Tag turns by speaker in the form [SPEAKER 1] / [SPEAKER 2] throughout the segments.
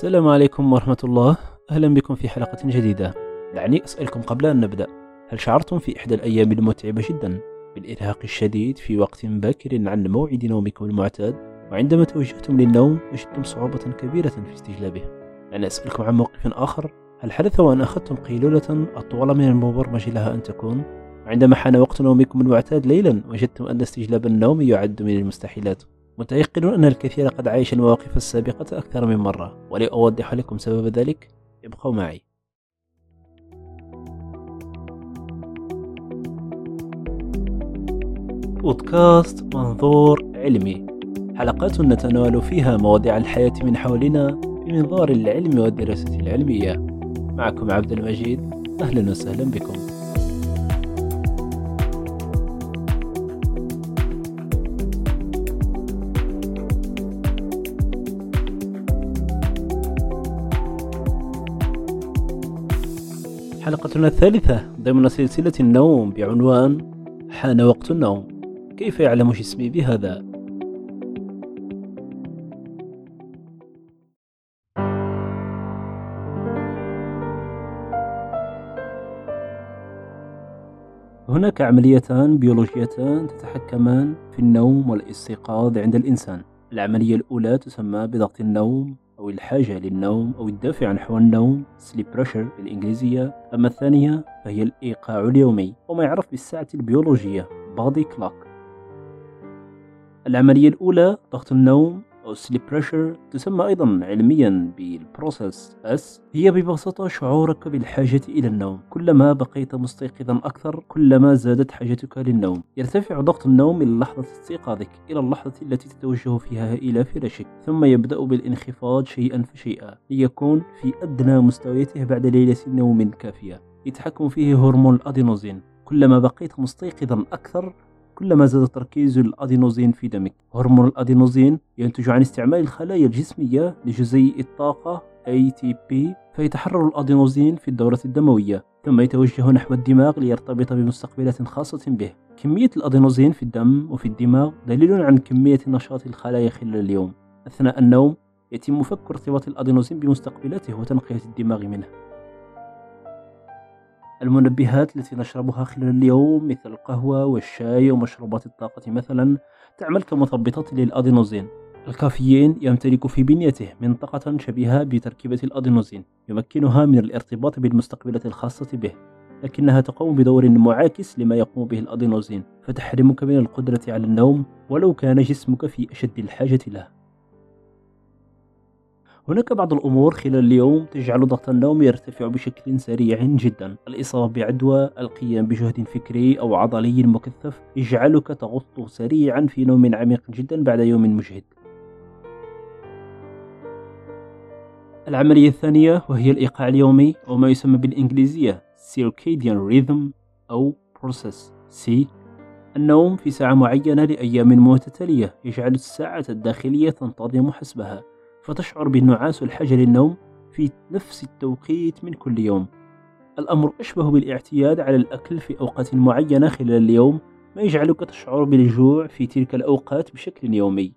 [SPEAKER 1] السلام عليكم ورحمة الله. أهلا بكم في حلقة جديدة. دعني أسألكم قبل أن نبدأ. هل شعرتم في إحدى الأيام المتعبة جدا؟ بالإرهاق الشديد في وقت باكر عن موعد نومكم المعتاد وعندما توجهتم للنوم وجدتم صعوبة كبيرة في استجلابه. أنا أسألكم عن موقف آخر. هل حدث وأن أخذتم قيلولة أطول من المبرمج لها أن تكون؟ وعندما حان وقت نومكم المعتاد ليلا وجدتم أن استجلاب النوم يعد من المستحيلات. متيقن أن الكثير قد عايش المواقف السابقة أكثر من مرة ولأوضح لكم سبب ذلك ابقوا معي. بودكاست منظور علمي. حلقات نتناول فيها مواضيع الحياة من حولنا بمنظار العلم والدراسة العلمية. معكم عبد المجيد أهلا وسهلا بكم. حلقتنا الثالثة ضمن سلسلة النوم بعنوان حان وقت النوم كيف يعلم جسمي بهذا؟ هناك عمليتان بيولوجيتان تتحكمان في النوم والاستيقاظ عند الإنسان العملية الأولى تسمى بضغط النوم أو الحاجة للنوم أو الدافع نحو النوم sleep pressure بالإنجليزية. أما الثانية فهي الإيقاع اليومي. وما يعرف بالساعة البيولوجية. body clock. العملية الأولى ضغط النوم أو sleep pressure تسمى أيضا علميا بال process S هي ببساطة شعورك بالحاجة إلى النوم. كلما بقيت مستيقظا أكثر كلما زادت حاجتك للنوم. يرتفع ضغط النوم من لحظة استيقاظك إلى اللحظة التي تتوجه فيها إلى فراشك ثم يبدأ بالانخفاض شيئا فشيئا ليكون في أدنى مستوياته بعد ليلة نوم كافية. يتحكم فيه هرمون الأدينوزين. كلما بقيت مستيقظا أكثر كلما زاد تركيز الأدينوزين في دمك. هرمون الأدينوزين ينتج عن استعمال الخلايا الجسمية لجزيء الطاقة ATP فيتحرر الأدينوزين في الدورة الدموية ثم يتوجه نحو الدماغ ليرتبط بمستقبلات خاصة به. كمية الأدينوزين في الدم وفي الدماغ دليل عن كمية نشاط الخلايا خلال اليوم أثناء النوم يتم فك ارتباط الأدينوزين بمستقبلاته وتنقية الدماغ منه. المنبهات التي نشربها خلال اليوم مثل القهوة والشاي ومشروبات الطاقة مثلا تعمل كمثبطات للأدينوزين. الكافيين يمتلك في بنيته منطقة شبيهة بتركيبة الأدينوزين يمكنها من الارتباط بالمستقبلات الخاصة به لكنها تقوم بدور معاكس لما يقوم به الأدينوزين فتحرمك من القدرة على النوم ولو كان جسمك في أشد الحاجة له. هناك بعض الأمور خلال اليوم تجعل ضغط النوم يرتفع بشكل سريع جدا. الإصابة بعدوى القيام بجهد فكري أو عضلي مكثف يجعلك تغط سريعا في نوم عميق جدا بعد يوم مجهد. العملية الثانية وهي الإيقاع اليومي أو ما يسمى بالإنجليزية Circadian Rhythm أو Process. C. النوم في ساعة معينة لأيام متتالية يجعل الساعة الداخلية تنتظم حسبها. فتشعر بالنعاس والحاجة للنوم في نفس التوقيت من كل يوم. الأمر أشبه بالاعتياد على الأكل في أوقات معينة خلال اليوم ما يجعلك تشعر بالجوع في تلك الأوقات بشكل يومي.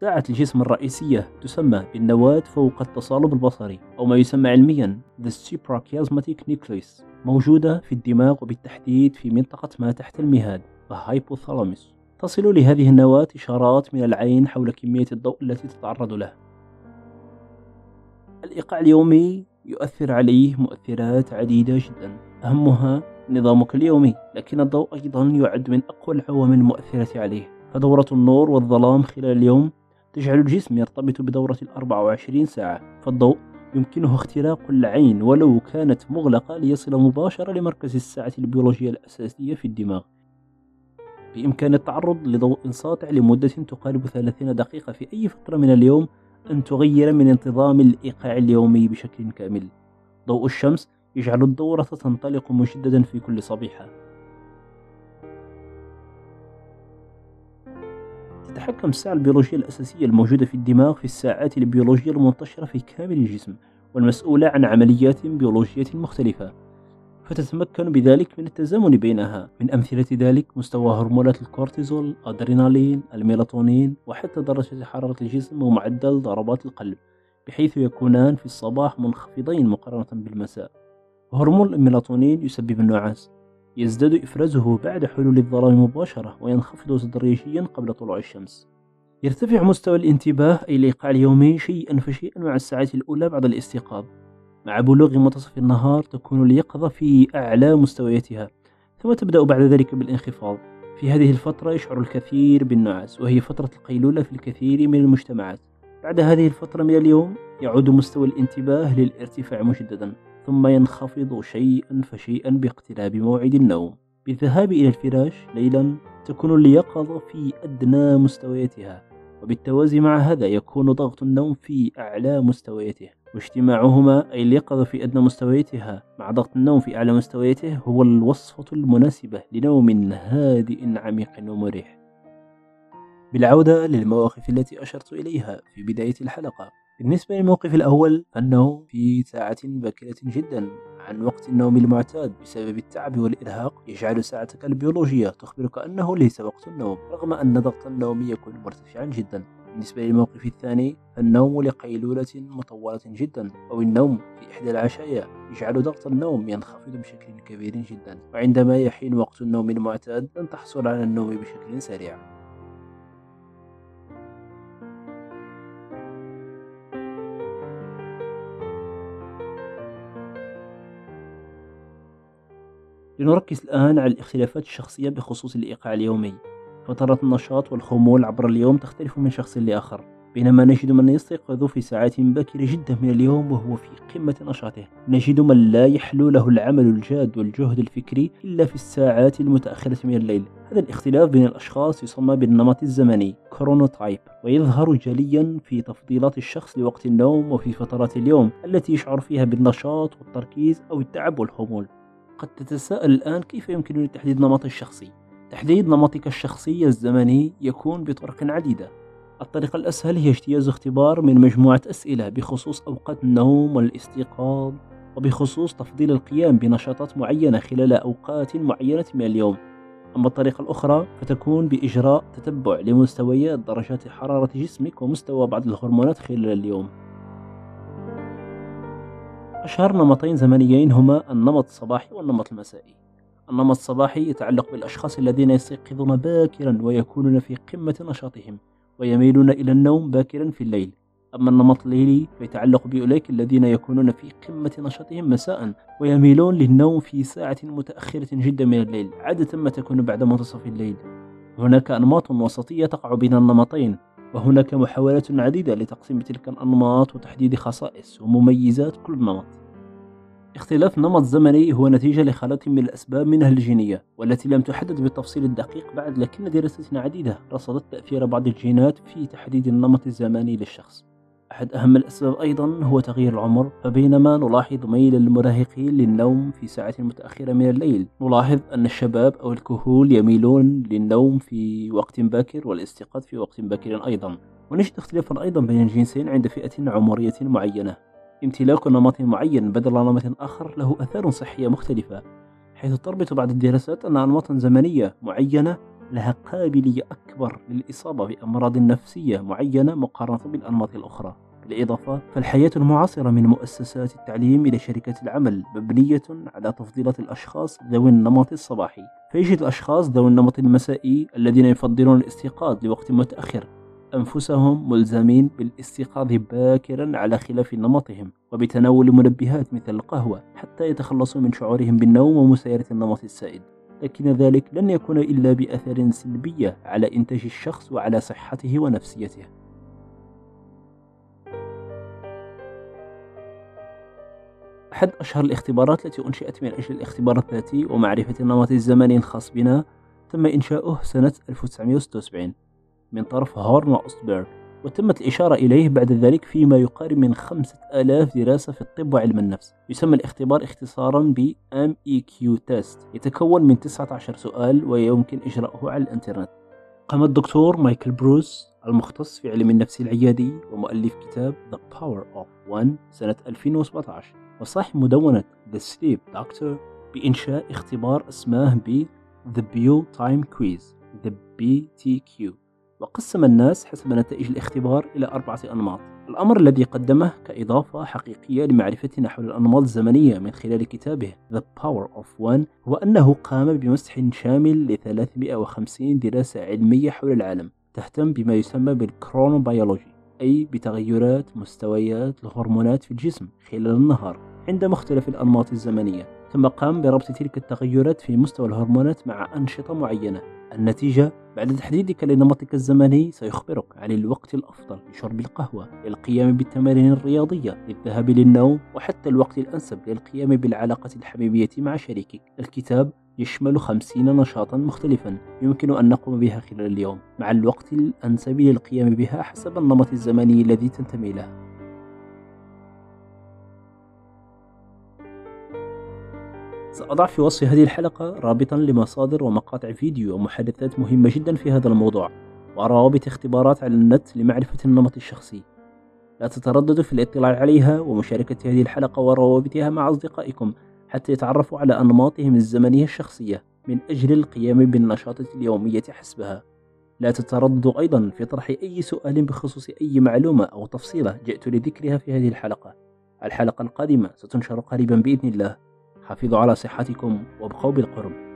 [SPEAKER 1] ساعة الجسم الرئيسية تسمى بالنواة فوق التصالب البصري أو ما يسمى علميا The Suprachiasmatic Nucleus موجودة في الدماغ وبالتحديد في منطقة ما تحت المهاد Hypothalamus. تصل لهذه النواة إشارات من العين حول كمية الضوء التي تتعرض له. الإيقاع اليومي يؤثر عليه مؤثرات عديدة جدا. أهمها نظامك اليومي لكن الضوء أيضا يعد من أقوى العوامل المؤثرة عليه. فدورة النور والظلام خلال اليوم تجعل الجسم يرتبط بدورة الأربع وعشرين ساعة فالضوء يمكنه اختراق العين ولو كانت مغلقة ليصل مباشرة لمركز الساعة البيولوجية الأساسية في الدماغ. بإمكان التعرض لضوء ساطع لمدة تقارب 30 دقيقة في أي فترة من اليوم أن تغير من انتظام الإيقاع اليومي بشكل كامل. ضوء الشمس يجعل الدورة تنطلق مجددا في كل صبيحة تتحكم الساعة البيولوجية الأساسية الموجودة في الدماغ في الساعات البيولوجية المنتشرة في كامل الجسم والمسؤولة عن عمليات بيولوجية مختلفة. فتتمكن بذلك من التزامن بينها. من أمثلة ذلك مستوى هرمونات الكورتيزول، الأدرينالين، الميلاتونين، وحتى درجة حرارة الجسم ومعدل ضربات القلب، بحيث يكونان في الصباح منخفضين مقارنة بالمساء. هرمون الميلاتونين يسبب النعاس. يزداد إفرازه بعد حلول الظلام مباشرة وينخفض تدريجيا قبل طلوع الشمس. يرتفع مستوى الانتباه أي الإيقاع اليومي شيئا فشيئا مع الساعات الأولى بعد الاستيقاظ. مع بلوغ منتصف النهار تكون اليقظة في أعلى مستوياتها ثم تبدأ بعد ذلك بالانخفاض. في هذه الفترة يشعر الكثير بالنعاس وهي فترة القيلولة في الكثير من المجتمعات. بعد هذه الفترة من اليوم يعود مستوى الانتباه للارتفاع مجددا ثم ينخفض شيئا فشيئا باقتراب موعد النوم. بالذهاب إلى الفراش ليلا تكون اليقظة في أدنى مستوياتها وبالتوازي مع هذا يكون ضغط النوم في أعلى مستوياته. واجتماعهما أي اليقظة في أدنى مستوياتها مع ضغط النوم في أعلى مستوياته هو الوصفة المناسبة لنوم هادئ عميق ومريح. بالعودة للمواقف التي أشرت إليها في بداية الحلقة. بالنسبة للموقف الأول فالنوم في ساعة باكرة جدا. عن وقت النوم المعتاد بسبب التعب والإرهاق يجعل ساعتك البيولوجية تخبرك أنه ليس وقت النوم رغم أن ضغط النوم يكون مرتفعا جدا. بالنسبة للموقف الثاني فالنوم لقيلولة مطولة جدا أو النوم في إحدى العشايا يجعل ضغط النوم ينخفض بشكل كبير جدا. وعندما يحين وقت النوم المعتاد لن تحصل على النوم بشكل سريع. لنركز الآن على الاختلافات الشخصية بخصوص الإيقاع اليومي. فترات النشاط والخمول عبر اليوم تختلف من شخص لآخر بينما نجد من يستيقظ في ساعات باكرة جدا من اليوم وهو في قمة نشاطه. نجد من لا يحلو له العمل الجاد والجهد الفكري إلا في الساعات المتأخرة من الليل. هذا الاختلاف بين الأشخاص يسمى بالنمط الزمني chronotype ويظهر جليا في تفضيلات الشخص لوقت النوم وفي فترات اليوم التي يشعر فيها بالنشاط والتركيز أو التعب والخمول. قد تتساءل الآن كيف يمكنني تحديد نمطي الشخصي؟ تحديد نمطك الشخصي الزمني يكون بطرق عديدة. الطريقة الأسهل هي اجتياز اختبار من مجموعة أسئلة بخصوص أوقات النوم والاستيقاظ وبخصوص تفضيل القيام بنشاطات معينة خلال أوقات معينة من اليوم. أما الطريقة الأخرى فتكون بإجراء تتبع لمستويات درجات حرارة جسمك ومستوى بعض الهرمونات خلال اليوم. أشهر نمطين زمنيين هما النمط الصباحي والنمط المسائي. النمط الصباحي يتعلق بالأشخاص الذين يستيقظون باكرا ويكونون في قمة نشاطهم ويميلون إلى النوم باكرا في الليل. أما النمط الليلي فيتعلق بأولئك الذين يكونون في قمة نشاطهم مساء ويميلون للنوم في ساعة متأخرة جدا من الليل عادة ما تكون بعد منتصف الليل. هناك أنماط وسطية تقع بين النمطين وهناك محاولات عديدة لتقسيم تلك الأنماط وتحديد خصائص ومميزات كل نمط. اختلاف النمط الزمني هو نتيجة لخلط من الأسباب منها الجينية والتي لم تحدد بالتفصيل الدقيق بعد لكن دراسات عديدة. رصدت تأثير بعض الجينات في تحديد النمط الزمني للشخص. أحد أهم الأسباب أيضا هو تغيير العمر فبينما نلاحظ ميل المراهقين للنوم في ساعات متأخرة من الليل. نلاحظ أن الشباب أو الكهول يميلون للنوم في وقت باكر والاستيقاظ في وقت باكر أيضا. ونجد اختلافا أيضا بين الجنسين عند فئة عمرية معينة. امتلاك نمط معين بدل نمط آخر له آثار صحية مختلفة حيث تربط بعض الدراسات أن أنماطا زمنية معينة لها قابلية أكبر للإصابة بأمراض نفسية معينة مقارنة بالأنماط الأخرى. بالإضافة فالحياة المعاصرة من مؤسسات التعليم إلى شركات العمل مبنية على تفضيلات الأشخاص ذوي النمط الصباحي. فيجد الأشخاص ذوي النمط المسائي الذين يفضلون الاستيقاظ لوقت متأخر أنفسهم ملزمين بالاستيقاظ باكرا على خلاف نمطهم وبتناول منبهات مثل القهوة حتى يتخلصوا من شعورهم بالنوم ومسايرة النمط السائد. لكن ذلك لن يكون إلا بأثر سلبية على إنتاج الشخص وعلى صحته ونفسيته. أحد أشهر الاختبارات التي أنشئت من أجل الاختبار الذاتي ومعرفة النمط الزمني الخاص بنا تم إنشاؤه سنة 1976 من طرف هورن وأوستبرغ وتمت الإشارة إليه بعد ذلك فيما يقارب من خمسة آلاف دراسة في الطب وعلم النفس. يسمى الاختبار اختصارا ب MEQ Test يتكون من 19 سؤال ويمكن إجراؤه على الإنترنت. قام الدكتور مايكل بروس المختص في علم النفس العيادي ومؤلف كتاب The Power of One سنة 2017 وصاحب مدونة The Sleep Doctor بإنشاء اختبار اسمه ب The Bio Time Quiz The BTQ وقسم الناس حسب نتائج الاختبار إلى أربعة أنماط. الأمر الذي قدمه كإضافة حقيقية لمعرفتنا حول الأنماط الزمنية من خلال كتابه The Power of One هو أنه قام بمسح شامل ل 350 دراسة علمية حول العالم تهتم بما يسمى بالكرونوبيولوجي أي بتغيرات مستويات الهرمونات في الجسم خلال النهار عند مختلف الأنماط الزمنية. ثم قام بربط تلك التغيرات في مستوى الهرمونات مع أنشطة معينة. النتيجة بعد تحديدك لنمطك الزمني سيخبرك عن الوقت الأفضل لشرب القهوة للقيام بالتمارين الرياضية للذهاب للنوم وحتى الوقت الأنسب للقيام بالعلاقة الحميمية مع شريكك. الكتاب يشمل خمسين نشاطا مختلفا يمكن أن نقوم بها خلال اليوم مع الوقت الأنسب للقيام بها حسب النمط الزمني الذي تنتمي له. سأضع في وصف هذه الحلقة رابطا لمصادر ومقاطع فيديو ومحادثات مهمة جدا في هذا الموضوع وروابط اختبارات على النت لمعرفة النمط الشخصي. لا تترددوا في الاطلاع عليها ومشاركة هذه الحلقة وروابطها مع أصدقائكم حتى يتعرفوا على أنماطهم الزمنية الشخصية من أجل القيام بالنشاطات اليومية حسبها. لا تترددوا أيضا في طرح أي سؤال بخصوص أي معلومة أو تفصيلة جئت لذكرها في هذه الحلقة. الحلقة القادمة ستنشر قريبا بإذن الله. حافظوا على صحتكم وابقوا بالقرب.